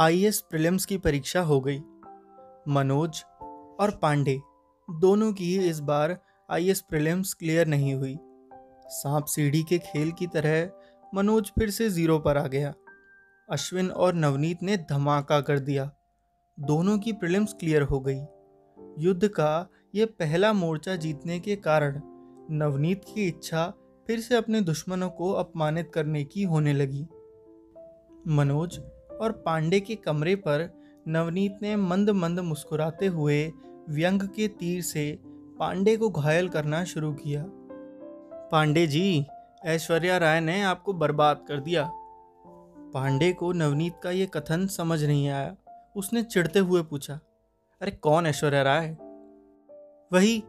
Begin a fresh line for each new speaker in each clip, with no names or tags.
IAS prelims की परीक्षा हो गई। मनोज और पांडे दोनों की ही इस बार आईएएस प्रीलिम्स क्लियर नहीं हुई। सांप सीढ़ी के खेल की तरह मनोज फिर से ज़ीरो पर आ गया। अश्विन और नवनीत ने धमाका कर दिया। दोनों की प्रीलिम्स क्लियर हो गई। युद्ध का यह पहला मोर्चा जीतने के कारण नवनीत की इच्छा फिर से अपने दुश्मनों को अपमानित करने की होने लगी। मनोज और पांडे के कमरे पर नवनीत ने मंद मंद मुस्कुराते हुए व्यंग के तीर से पांडे को घायल करना शुरू किया। पांडे जी, ऐश्वर्या राय ने आपको बर्बाद कर दिया। पांडे को नवनीत का ये कथन समझ नहीं आया। उसने चिढ़ते हुए पूछा, अरे कौन ऐश्वर्या राय? वही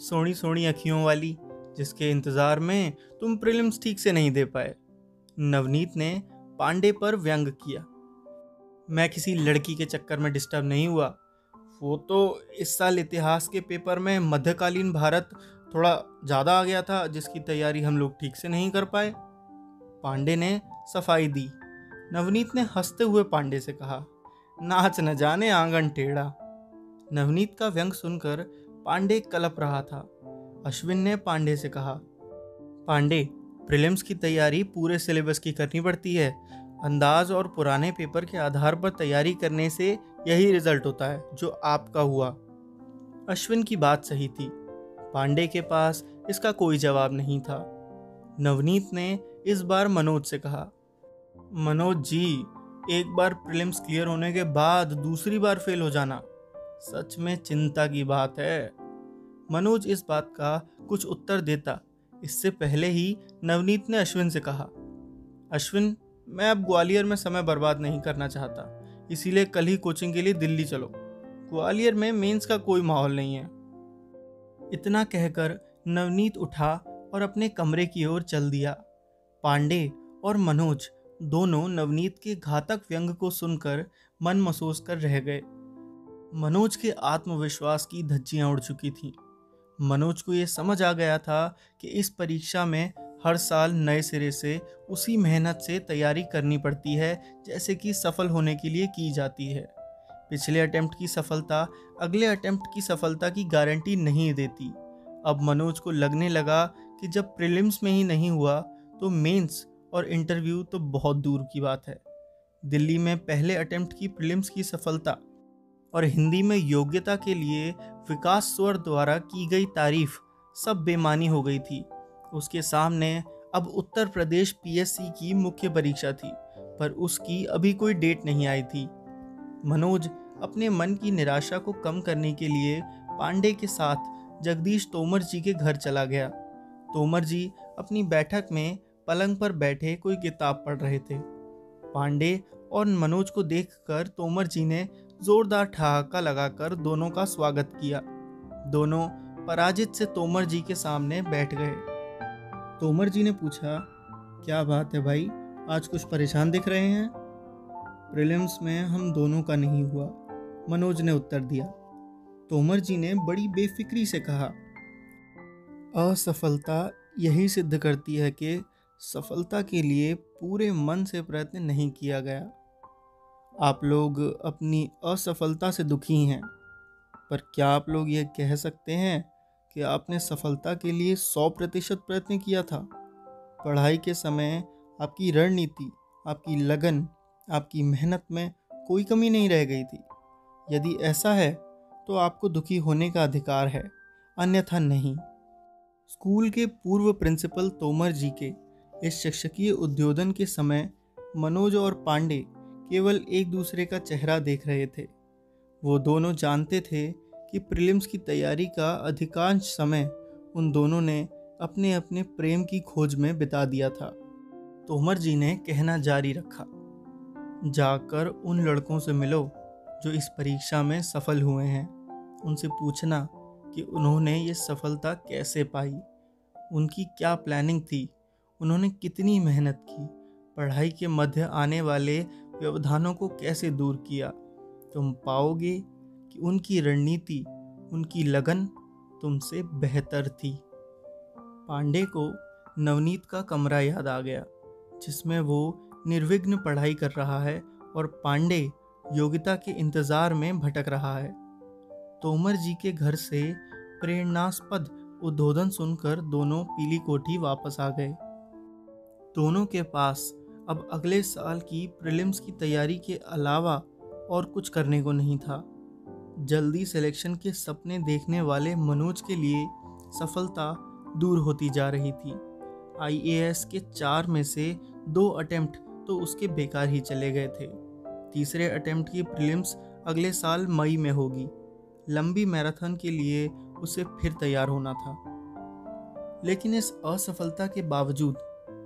सोनी सोनी अखियों वाली, जिसके इंतज़ार में तुम प्रीलिम्स ठीक से नहीं दे पाए। नवनीत ने पांडे पर व्यंग किया। मैं किसी लड़की के चक्कर में डिस्टर्ब नहीं हुआ। वो तो इस साल इतिहास के पेपर में मध्यकालीन भारत थोड़ा ज़्यादा आ गया था, जिसकी तैयारी हम लोग ठीक से नहीं कर पाए। पांडे ने सफ़ाई दी। नवनीत ने हँसते हुए पांडे से कहा, नाच न जाने आँगन टेढ़ा। नवनीत का व्यंग सुनकर पांडे कलप रहा था। अश्विन ने पांडे से कहा, पांडे, प्रिलिम्स की तैयारी पूरे सिलेबस की करनी पड़ती है। अंदाज और पुराने पेपर के आधार पर तैयारी करने से यही रिज़ल्ट होता है, जो आपका हुआ। अश्विन की बात सही थी। पांडे के पास इसका कोई जवाब नहीं था। नवनीत ने इस बार मनोज से कहा, मनोज जी, एक बार प्रीलिम्स क्लियर होने के बाद दूसरी बार फेल हो जाना। सच में चिंता की बात है। मनोज इस बात का कुछ उत्तर देता। इससे पहले ही नवनीत ने अश्विन से कहा, अश्विन मैं अब ग्वालियर में समय बर्बाद नहीं करना चाहता। इसीलिए कल ही कोचिंग के लिए दिल्ली चलो। ग्वालियर में मेंस का कोई माहौल नहीं है। इतना कहकर नवनीत उठा और अपने कमरे की ओर चल दिया। पांडे और मनोज दोनों नवनीत के घातक व्यंग को सुनकर मन महसूस कर रह गए। मनोज के आत्मविश्वास की धज्जियाँ उड़ चुकी थीं। मनोज को यह समझ आ गया था कि इस परीक्षा में हर साल नए सिरे से उसी मेहनत से तैयारी करनी पड़ती है, जैसे कि सफल होने के लिए की जाती है। पिछले अटेम्प्ट की सफलता अगले अटेम्प्ट की सफलता की गारंटी नहीं देती। अब मनोज को लगने लगा कि जब प्रिलिम्स में ही नहीं हुआ तो मेंस और इंटरव्यू तो बहुत दूर की बात है। दिल्ली में पहले अटेम्प्ट की प्रिलिम्स की सफलता और हिंदी में योग्यता के लिए विकास स्वर द्वारा की गई तारीफ़ सब बेमानी हो गई थी। उसके सामने अब उत्तर प्रदेश पीएससी की मुख्य परीक्षा थी, पर उसकी अभी कोई डेट नहीं आई थी। मनोज अपने मन की निराशा को कम करने के लिए पांडे के साथ जगदीश तोमर जी के घर चला गया। तोमर जी अपनी बैठक में पलंग पर बैठे कोई किताब पढ़ रहे थे। पांडे और मनोज को देखकर तोमर जी ने जोरदार ठहाका लगाकर दोनों का स्वागत किया। दोनों पराजित से तोमर जी के सामने बैठ गए। तोमर जी ने पूछा, क्या बात है भाई? आज कुछ परेशान दिख रहे हैं? प्रीलिम्स में हम दोनों का नहीं हुआ, मनोज ने उत्तर दिया। तोमर जी ने बड़ी बेफिक्री से कहा, असफलता यही सिद्ध करती है कि सफलता के लिए पूरे मन से प्रयत्न नहीं किया गया। आप लोग अपनी असफलता से दुखी हैं, पर क्या आप लोग ये कह सकते हैं कि आपने सफलता के लिए सौ प्रतिशत प्रयत्न किया था। पढ़ाई के समय आपकी रणनीति, आपकी लगन, आपकी मेहनत में कोई कमी नहीं रह गई थी। यदि ऐसा है तो आपको दुखी होने का अधिकार है, अन्यथा नहीं। स्कूल के पूर्व प्रिंसिपल तोमर जी के इस शिक्षकीय उद्योधन के समय मनोज और पांडे केवल एक दूसरे का चेहरा देख रहे थे। वो दोनों जानते थे कि प्रीलिम्स की तैयारी का अधिकांश समय उन दोनों ने अपने अपने प्रेम की खोज में बिता दिया था। तोमर जी ने कहना जारी रखा, जाकर उन लड़कों से मिलो जो इस परीक्षा में सफल हुए हैं। उनसे पूछना कि उन्होंने ये सफलता कैसे पाई, उनकी क्या प्लानिंग थी, उन्होंने कितनी मेहनत की, पढ़ाई के मध्य आने वाले व्यवधानों को कैसे दूर किया। तुम पाओगे कि उनकी रणनीति, उनकी लगन तुमसे बेहतर थी। पांडे को नवनीत का कमरा याद आ गया, जिसमें वो निर्विघ्न पढ़ाई कर रहा है और पांडे योग्यता के इंतज़ार में भटक रहा है। तोमर जी के घर से प्रेरणास्पद उद्बोधन सुनकर दोनों पीली कोठी वापस आ गए। दोनों के पास अब अगले साल की प्रिलिम्स की तैयारी के अलावा और कुछ करने को नहीं था। जल्दी सिलेक्शन के सपने देखने वाले मनोज के लिए सफलता दूर होती जा रही थी। आईएएस के चार में से दो अटेम्प्ट तो उसके बेकार ही चले गए थे। तीसरे अटेम्प्ट की प्रीलिम्स अगले साल मई में होगी। लंबी मैराथन के लिए उसे फिर तैयार होना था। लेकिन इस असफलता के बावजूद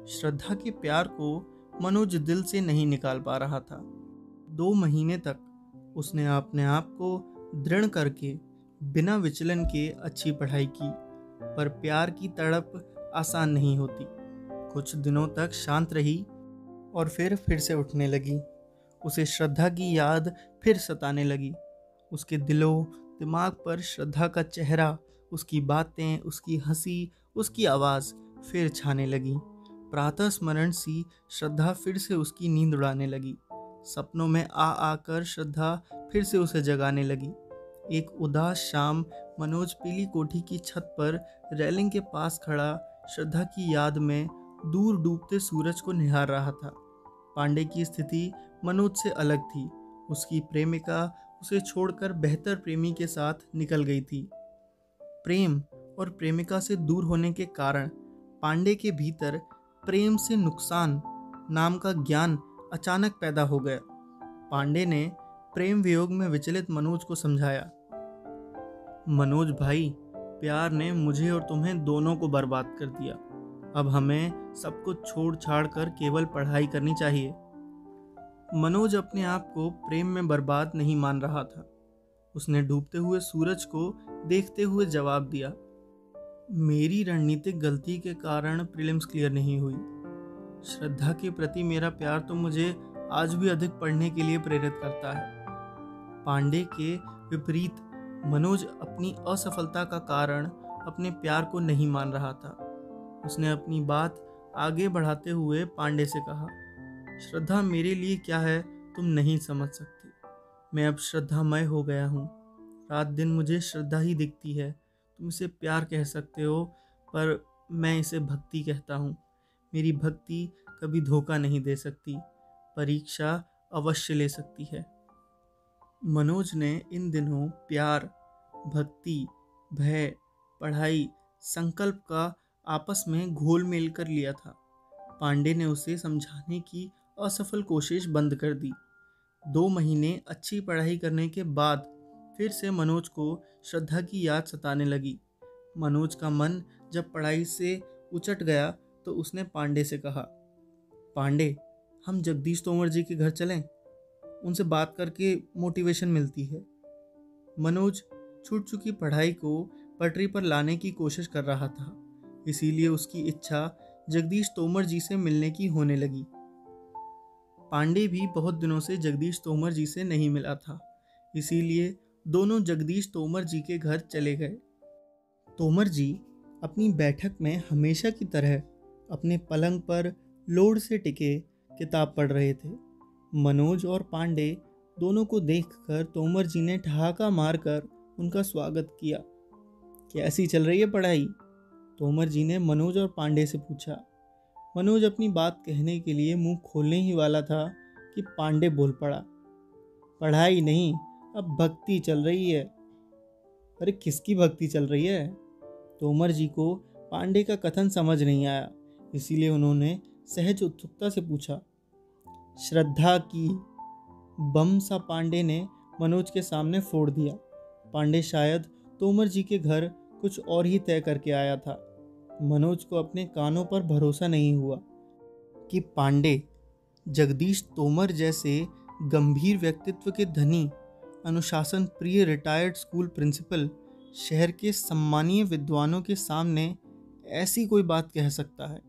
श्रद्धा के प्यार को मनोज दिल से नहीं निकाल पा रहा था। दो महीने तक उसने अपने आप को दृढ़ करके, बिना विचलन के अच्छी पढ़ाई की। पर प्यार की तड़प आसान नहीं होती। कुछ दिनों तक शांत रही और फिर फिर से उठने लगी। उसे श्रद्धा की याद फिर सताने लगी। उसके दिलो, दिमाग पर श्रद्धा का चेहरा, उसकी बातें, उसकी हँसी, उसकी आवाज़ फिर छाने लगी। प्रातः स्मरण सी श्रद्धा फिर से उसकी नींद उड़ाने लगी। सपनों में आ आकर श्रद्धा फिर से उसे जगाने लगी। एक उदास शाम मनोज पीली कोठी की छत पर रेलिंग के पास खड़ा, श्रद्धा की याद में दूर डूबते सूरज को निहार रहा था। पांडे की स्थिति मनोज से अलग थी। उसकी प्रेमिका उसे छोड़कर बेहतर प्रेमी के साथ निकल गई थी। प्रेम और प्रेमिका से दूर होने के कारण पांडे के भीतर प्रेम से नुकसान नाम का ज्ञान अचानक पैदा हो गया। पांडे ने प्रेम वियोग में विचलित मनोज को समझाया, मनोज भाई, प्यार ने मुझे और तुम्हें दोनों को बर्बाद कर दिया। अब हमें सब कुछ छोड़ छाड़ कर केवल पढ़ाई करनी चाहिए। मनोज अपने आप को प्रेम में बर्बाद नहीं मान रहा था। उसने डूबते हुए सूरज को देखते हुए जवाब दिया, मेरी रणनीतिक गलती के कारण प्रीलिम्स क्लियर नहीं हुई। श्रद्धा के प्रति मेरा प्यार तो मुझे आज भी अधिक पढ़ने के लिए प्रेरित करता है। पांडे के विपरीत, मनोज अपनी असफलता का कारण अपने प्यार को नहीं मान रहा था। उसने अपनी बात आगे बढ़ाते हुए पांडे से कहा, श्रद्धा मेरे लिए क्या है तुम नहीं समझ सकते। मैं अब श्रद्धामय हो गया हूँ। रात दिन मुझे श्रद्धा ही दिखती है। तुम इसे प्यार कह सकते हो, पर मैं इसे भक्ति कहता हूँ। मेरी भक्ति कभी धोखा नहीं दे सकती, परीक्षा अवश्य ले सकती है। मनोज ने इन दिनों प्यार, भक्ति, भय, पढ़ाई, संकल्प का आपस में घोल मेल कर लिया था। पांडे ने उसे समझाने की असफल कोशिश बंद कर दी। दो महीने अच्छी पढ़ाई करने के बाद फिर से मनोज को श्रद्धा की याद सताने लगी। मनोज का मन जब पढ़ाई से उचट गया तो उसने पांडे से कहा, पांडे, हम जगदीश तोमर जी के घर चलें? उनसे बात करके मोटिवेशन मिलती है। मनोज छूट चुकी पढ़ाई को पटरी पर लाने की कोशिश कर रहा था, इसीलिए उसकी इच्छा जगदीश तोमर जी से मिलने की होने लगी। पांडे भी बहुत दिनों से जगदीश तोमर जी से नहीं मिला था, इसीलिए दोनों जगदीश तोमर जी के घर चले गए। तोमर जी अपनी बैठक में हमेशा की तरह अपने पलंग पर लोड से टिके किताब पढ़ रहे थे। मनोज और पांडे दोनों को देखकर तोमर जी ने ठहाका मारकर उनका स्वागत किया। कैसी चल रही है पढ़ाई? तोमर जी ने मनोज और पांडे से पूछा। मनोज अपनी बात कहने के लिए मुँह खोलने ही वाला था कि पांडे बोल पड़ा। पढ़ाई नहीं, अब भक्ति चल रही है। अरे, किसकी भक्ति चल रही है? तोमर जी को पांडे का कथन समझ नहीं आया, इसीलिए उन्होंने सहज उत्सुकता से पूछा। श्रद्धा की बम सा पांडे ने मनोज के सामने फोड़ दिया। पांडे शायद तोमर जी के घर कुछ और ही तय करके आया था। मनोज को अपने कानों पर भरोसा नहीं हुआ कि पांडे जगदीश तोमर जैसे गंभीर व्यक्तित्व के धनी, अनुशासन प्रिय रिटायर्ड स्कूल प्रिंसिपल शहर के सम्मानीय विद्वानों के सामने ऐसी कोई बात कह सकता है।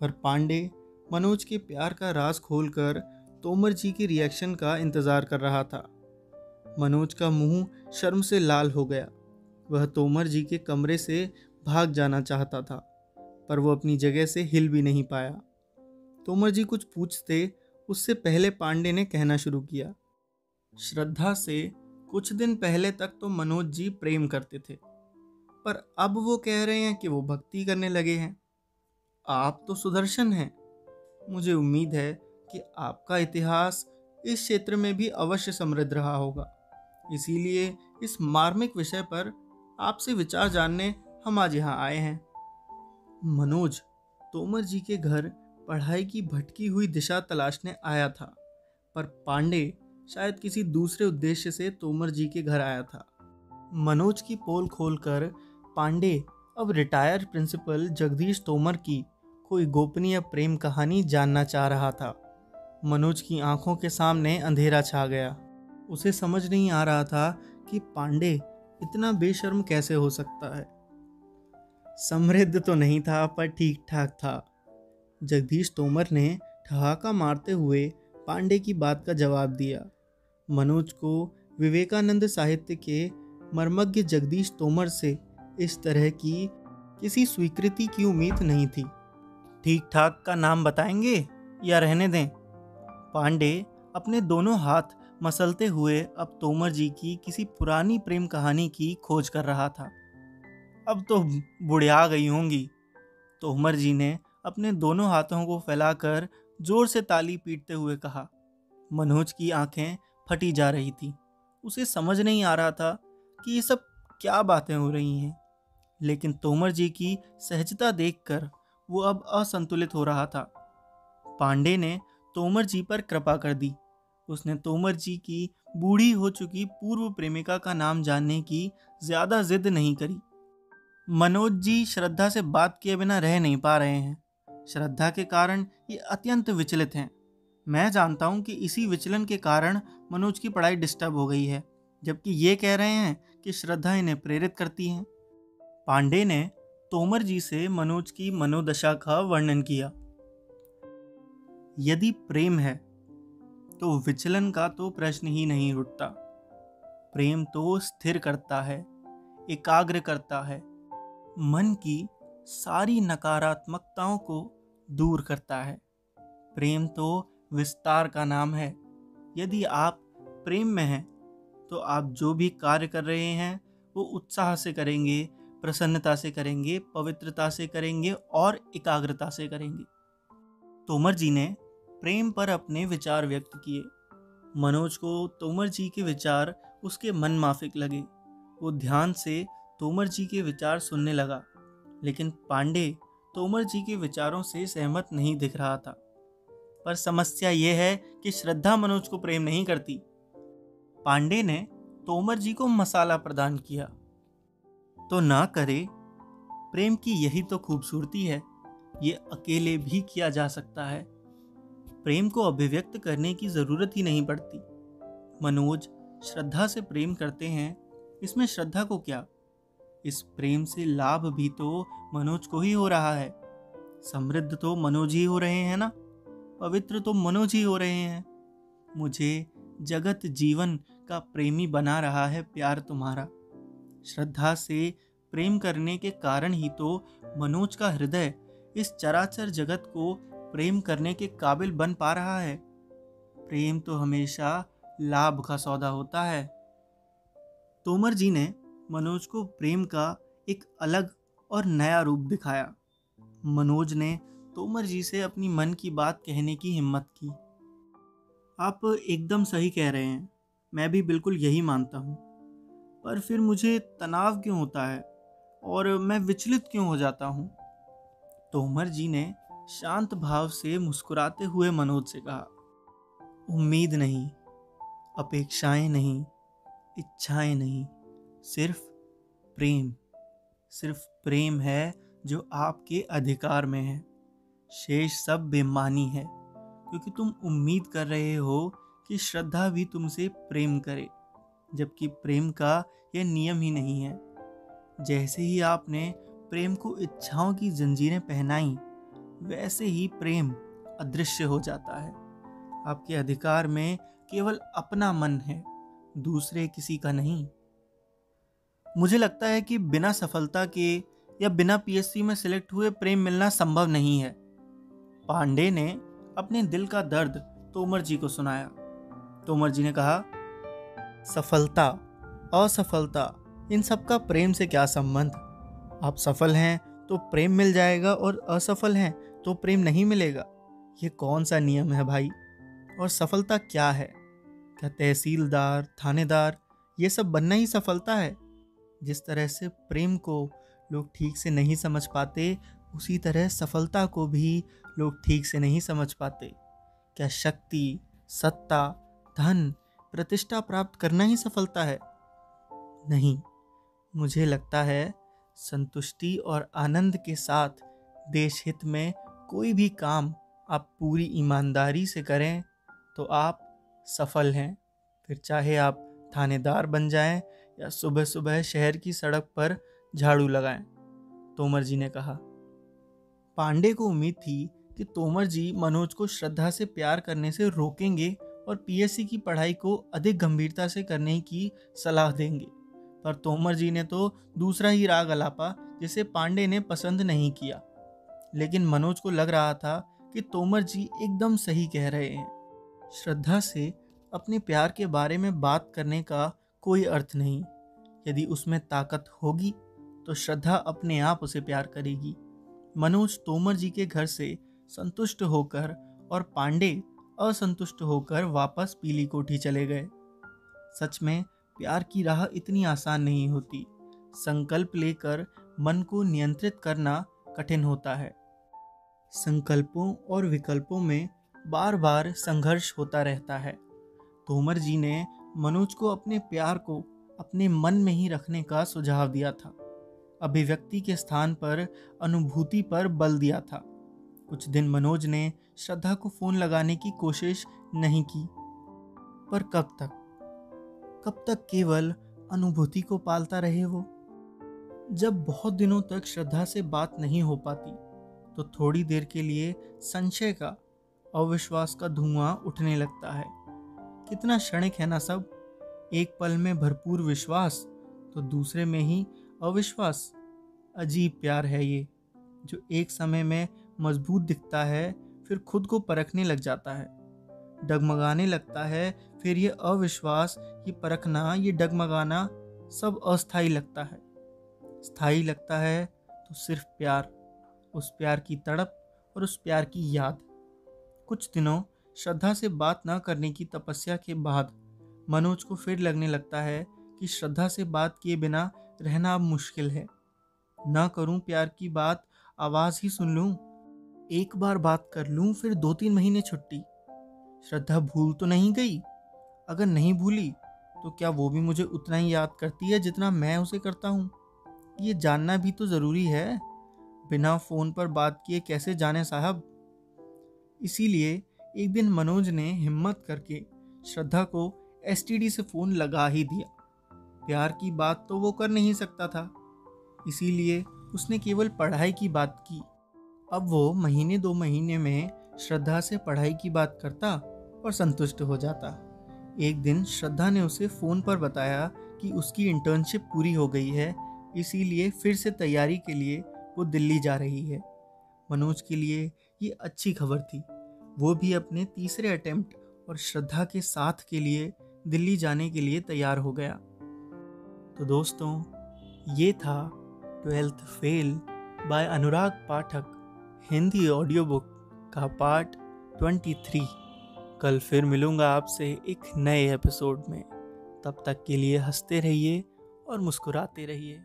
पर पांडे मनोज के प्यार का राज खोलकर तोमर जी के रिएक्शन का इंतज़ार कर रहा था। मनोज का मुँह शर्म से लाल हो गया। वह तोमर जी के कमरे से भाग जाना चाहता था, पर वो अपनी जगह से हिल भी नहीं पाया। तोमर जी कुछ पूछते, उससे पहले पांडे ने कहना शुरू किया। श्रद्धा से कुछ दिन पहले तक तो मनोज जी प्रेम करते थे, पर अब वो कह रहे हैं कि वो भक्ति करने लगे हैं। आप तो सुदर्शन हैं मुझे उम्मीद है कि आपका इतिहास इस क्षेत्र में भी अवश्य समृद्ध रहा होगा। इसीलिए इस मार्मिक विषय पर आपसे विचार जानने हम आज यहाँ आए हैं। मनोज, तोमर जी के घर पढ़ाई की भटकी हुई दिशा तलाशने आया था, पर पांडे शायद किसी दूसरे उद्देश्य से तोमर जी के घर आया था। मनोज की पोल खोलकर पांडे, अब रिटायर्ड प्रिंसिपल जगदीश तोमर की कोई गोपनीय प्रेम कहानी जानना चाह रहा था। मनोज की आँखों के सामने अंधेरा छा गया। उसे समझ नहीं आ रहा था कि पांडे इतना बेशर्म कैसे हो सकता है। समृद्ध तो नहीं था, पर ठीक ठाक था। जगदीश तोमर ने ठहाका मारते हुए पांडे की बात का जवाब दिया। मनोज को विवेकानंद साहित्य के मर्मज्ञ जगदीश तोमर से इस तरह की किसी स्वीकृति की उम्मीद नहीं थी। ठीक ठाक का नाम बताएँगे या रहने दें? पांडे अपने दोनों हाथ मसलते हुए अब तोमर जी की किसी पुरानी प्रेम कहानी की खोज कर रहा था। अब तो बुढ़िया गई होंगी। तोमर जी ने अपने दोनों हाथों को फैलाकर ज़ोर से ताली पीटते हुए कहा। मनोज की आँखें फटी जा रही थी। उसे समझ नहीं आ रहा था कि ये सब क्या बातें हो रही हैं। लेकिन तोमर जी की सहजता देखकर वो अब असंतुलित हो रहा था। पांडे ने तोमर जी पर कृपा कर दी। उसने तोमर जी की बूढ़ी हो चुकी पूर्व प्रेमिका का नाम जानने की ज़्यादा जिद नहीं करी। मनोज जी श्रद्धा से बात किए बिना रह नहीं पा रहे हैं। श्रद्धा के कारण ये अत्यंत विचलित हैं। मैं जानता हूँ कि इसी विचलन के कारण मनोज की पढ़ाई डिस्टर्ब हो गई है, जबकि ये कह रहे हैं कि श्रद्धा इन्हें प्रेरित करती हैं। पांडे ने तोमर जी से मनोज की मनोदशा का वर्णन किया। यदि प्रेम है तो विचलन का तो प्रश्न ही नहीं उठता। प्रेम तो स्थिर करता है, एकाग्र करता है, मन की सारी नकारात्मकताओं को दूर करता है। प्रेम तो विस्तार का नाम है। यदि आप प्रेम में हैं तो आप जो भी कार्य कर रहे हैं, वो उत्साह से करेंगे प्रसन्नता से करेंगे, पवित्रता से करेंगे और एकाग्रता से करेंगे। तोमर जी ने प्रेम पर अपने विचार व्यक्त किए। मनोज को तोमर जी के विचार उसके मन माफिक लगे। वो ध्यान से तोमर जी के विचार सुनने लगा, लेकिन पांडे तोमर जी के विचारों से सहमत नहीं दिख रहा था। पर समस्या यह है कि श्रद्धा मनोज को प्रेम नहीं करती। पांडे ने तोमर जी को मसाला प्रदान किया। तो ना करे। प्रेम की यही तो खूबसूरती है। ये अकेले भी किया जा सकता है। प्रेम को अभिव्यक्त करने की ज़रूरत ही नहीं पड़ती। मनोज श्रद्धा से प्रेम करते हैं। इसमें श्रद्धा को क्या? इस प्रेम से लाभ भी तो मनोज को ही हो रहा है। समृद्ध तो मनोज ही हो रहे हैं ना? पवित्र तो मनोज ही हो रहे हैं। मुझे जगत जीवन का प्रेमी बना रहा है प्यार तुम्हारा। श्रद्धा से प्रेम करने के कारण ही तो मनोज का हृदय इस चराचर जगत को प्रेम करने के काबिल बन पा रहा है। प्रेम तो हमेशा लाभ का सौदा होता है। तोमर जी ने मनोज को प्रेम का एक अलग और नया रूप दिखाया। मनोज ने तोमर जी से अपनी मन की बात कहने की हिम्मत की। आप एकदम सही कह रहे हैं। मैं भी बिल्कुल यही मानता हूँ। पर फिर मुझे तनाव क्यों होता है? और मैं विचलित क्यों हो जाता हूँ? तोमर जी ने शांत भाव से मुस्कुराते हुए मनोज से कहा, उम्मीद नहीं, अपेक्षाएँ नहीं, इच्छाएँ नहीं, सिर्फ़ प्रेम सिर्फ़ प्रेम है जो आपके अधिकार में है। शेष सब बेमानी है, क्योंकि तुम उम्मीद कर रहे हो कि श्रद्धा भी तुमसे प्रेम करे। जबकि प्रेम का यह नियम ही नहीं है। जैसे ही आपने प्रेम को इच्छाओं की जंजीरें पहनाई, वैसे ही प्रेम अदृश्य हो जाता है। आपके अधिकार में केवल अपना मन है, दूसरे किसी का नहीं। मुझे लगता है कि बिना सफलता के या बिना पीएससी में सिलेक्ट हुए प्रेम मिलना संभव नहीं है। पांडे ने अपने दिल का दर्द तोमर जी को सुनाया। तोमर जी ने कहा सफलता, असफलता, इन सब का प्रेम से क्या संबंध? आप सफल हैं तो प्रेम मिल जाएगा और असफल हैं तो प्रेम नहीं मिलेगा। ये कौन सा नियम है भाई? और सफलता क्या है? क्या तहसीलदार, थानेदार, ये सब बनना ही सफलता है? जिस तरह से प्रेम को लोग ठीक से नहीं समझ पाते, उसी तरह सफलता को भी लोग ठीक से नहीं समझ पाते। क्या शक्ति, सत्ता, धन प्रतिष्ठा प्राप्त करना ही सफलता है। नहीं, मुझे लगता है संतुष्टि और आनंद के साथ देश हित में कोई भी काम आप पूरी ईमानदारी से करें तो आप सफल हैं। फिर चाहे आप थानेदार बन जाएँ या सुबह सुबह शहर की सड़क पर झाड़ू लगाएँ, तोमर जी ने कहा। पांडे को उम्मीद थी कि तोमर जी मनोज को श्रद्धा से प्यार करने से रोकेंगे और पीएससी की पढ़ाई को अधिक गंभीरता से करने की सलाह देंगे। पर तोमर जी ने तो दूसरा ही राग अलापा, जिसे पांडे ने पसंद नहीं किया। लेकिन मनोज को लग रहा था कि तोमर जी एकदम सही कह रहे हैं। श्रद्धा से अपने प्यार के बारे में बात करने का कोई अर्थ नहीं। यदि उसमें ताकत होगी तो श्रद्धा अपने आप उसे प्यार करेगी। मनोज तोमर जी के घर से संतुष्ट होकर और पांडे असंतुष्ट होकर वापस पीली कोठी चले गए। सच में, प्यार की राह इतनी आसान नहीं होती। संकल्प लेकर मन को नियंत्रित करना कठिन होता है। संकल्पों और विकल्पों में बार बार संघर्ष होता रहता है। तोमर जी ने मनोज को अपने प्यार को अपने मन में ही रखने का सुझाव दिया था। अभिव्यक्ति के स्थान पर, अनुभूति पर बल दिया था। कुछ दिन मनोज ने श्रद्धा को फ़ोन लगाने की कोशिश नहीं की। पर कब तक? कब तक केवल अनुभूति को पालता रहे वो? जब बहुत दिनों तक श्रद्धा से बात नहीं हो पाती तो थोड़ी देर के लिए संशय का, अविश्वास का धुआँ उठने लगता है। कितना क्षणिक है ना सब? एक पल में भरपूर विश्वास तो दूसरे में ही अविश्वास। अजीब प्यार है ये, जो एक समय में मज़बूत दिखता है, फिर खुद को परखने लग जाता है। डगमगाने लगता है, फिर ये अविश्वास ये परखना, ये डगमगाना सब अस्थाई लगता है। स्थायी लगता है तो सिर्फ़ प्यार, उस प्यार की तड़प और उस प्यार की याद। कुछ दिनों श्रद्धा से बात न करने की तपस्या के बाद मनोज को फिर लगने लगता है कि श्रद्धा से बात किए बिना रहना अब मुश्किल है। ना करूँ प्यार की बात, आवाज़ ही सुन लूँ। एक बार बात कर लूँ, फिर दो तीन महीने छुट्टी। श्रद्धा भूल तो नहीं गई? अगर नहीं भूली तो क्या वो भी मुझे उतना ही याद करती है जितना मैं उसे करता हूँ? ये जानना भी तो ज़रूरी है। बिना फ़ोन पर बात किए कैसे जाने साहब? इसीलिए एक दिन मनोज ने हिम्मत करके श्रद्धा को एसटीडी से फ़ोन लगा ही दिया। प्यार की बात तो वो कर नहीं सकता था। इसीलिए उसने केवल पढ़ाई की बात की। अब वो महीने दो महीने में श्रद्धा से पढ़ाई की बात करता और संतुष्ट हो जाता। एक दिन श्रद्धा ने उसे फ़ोन पर बताया कि उसकी इंटर्नशिप पूरी हो गई है, इसीलिए फिर से तैयारी के लिए वो दिल्ली जा रही है। मनोज के लिए ये अच्छी खबर थी। वो भी अपने तीसरे अटेम्प्ट और श्रद्धा के साथ के लिए दिल्ली जाने के लिए तैयार हो गया। तो दोस्तों, ये था twelfth fail by Anurag Pathak. Hindi audio book का पार्ट 23 कल फिर मिलूँगा आपसे एक नए एपिसोड में। तब तक के लिए हँसते रहिए और मुस्कुराते रहिए।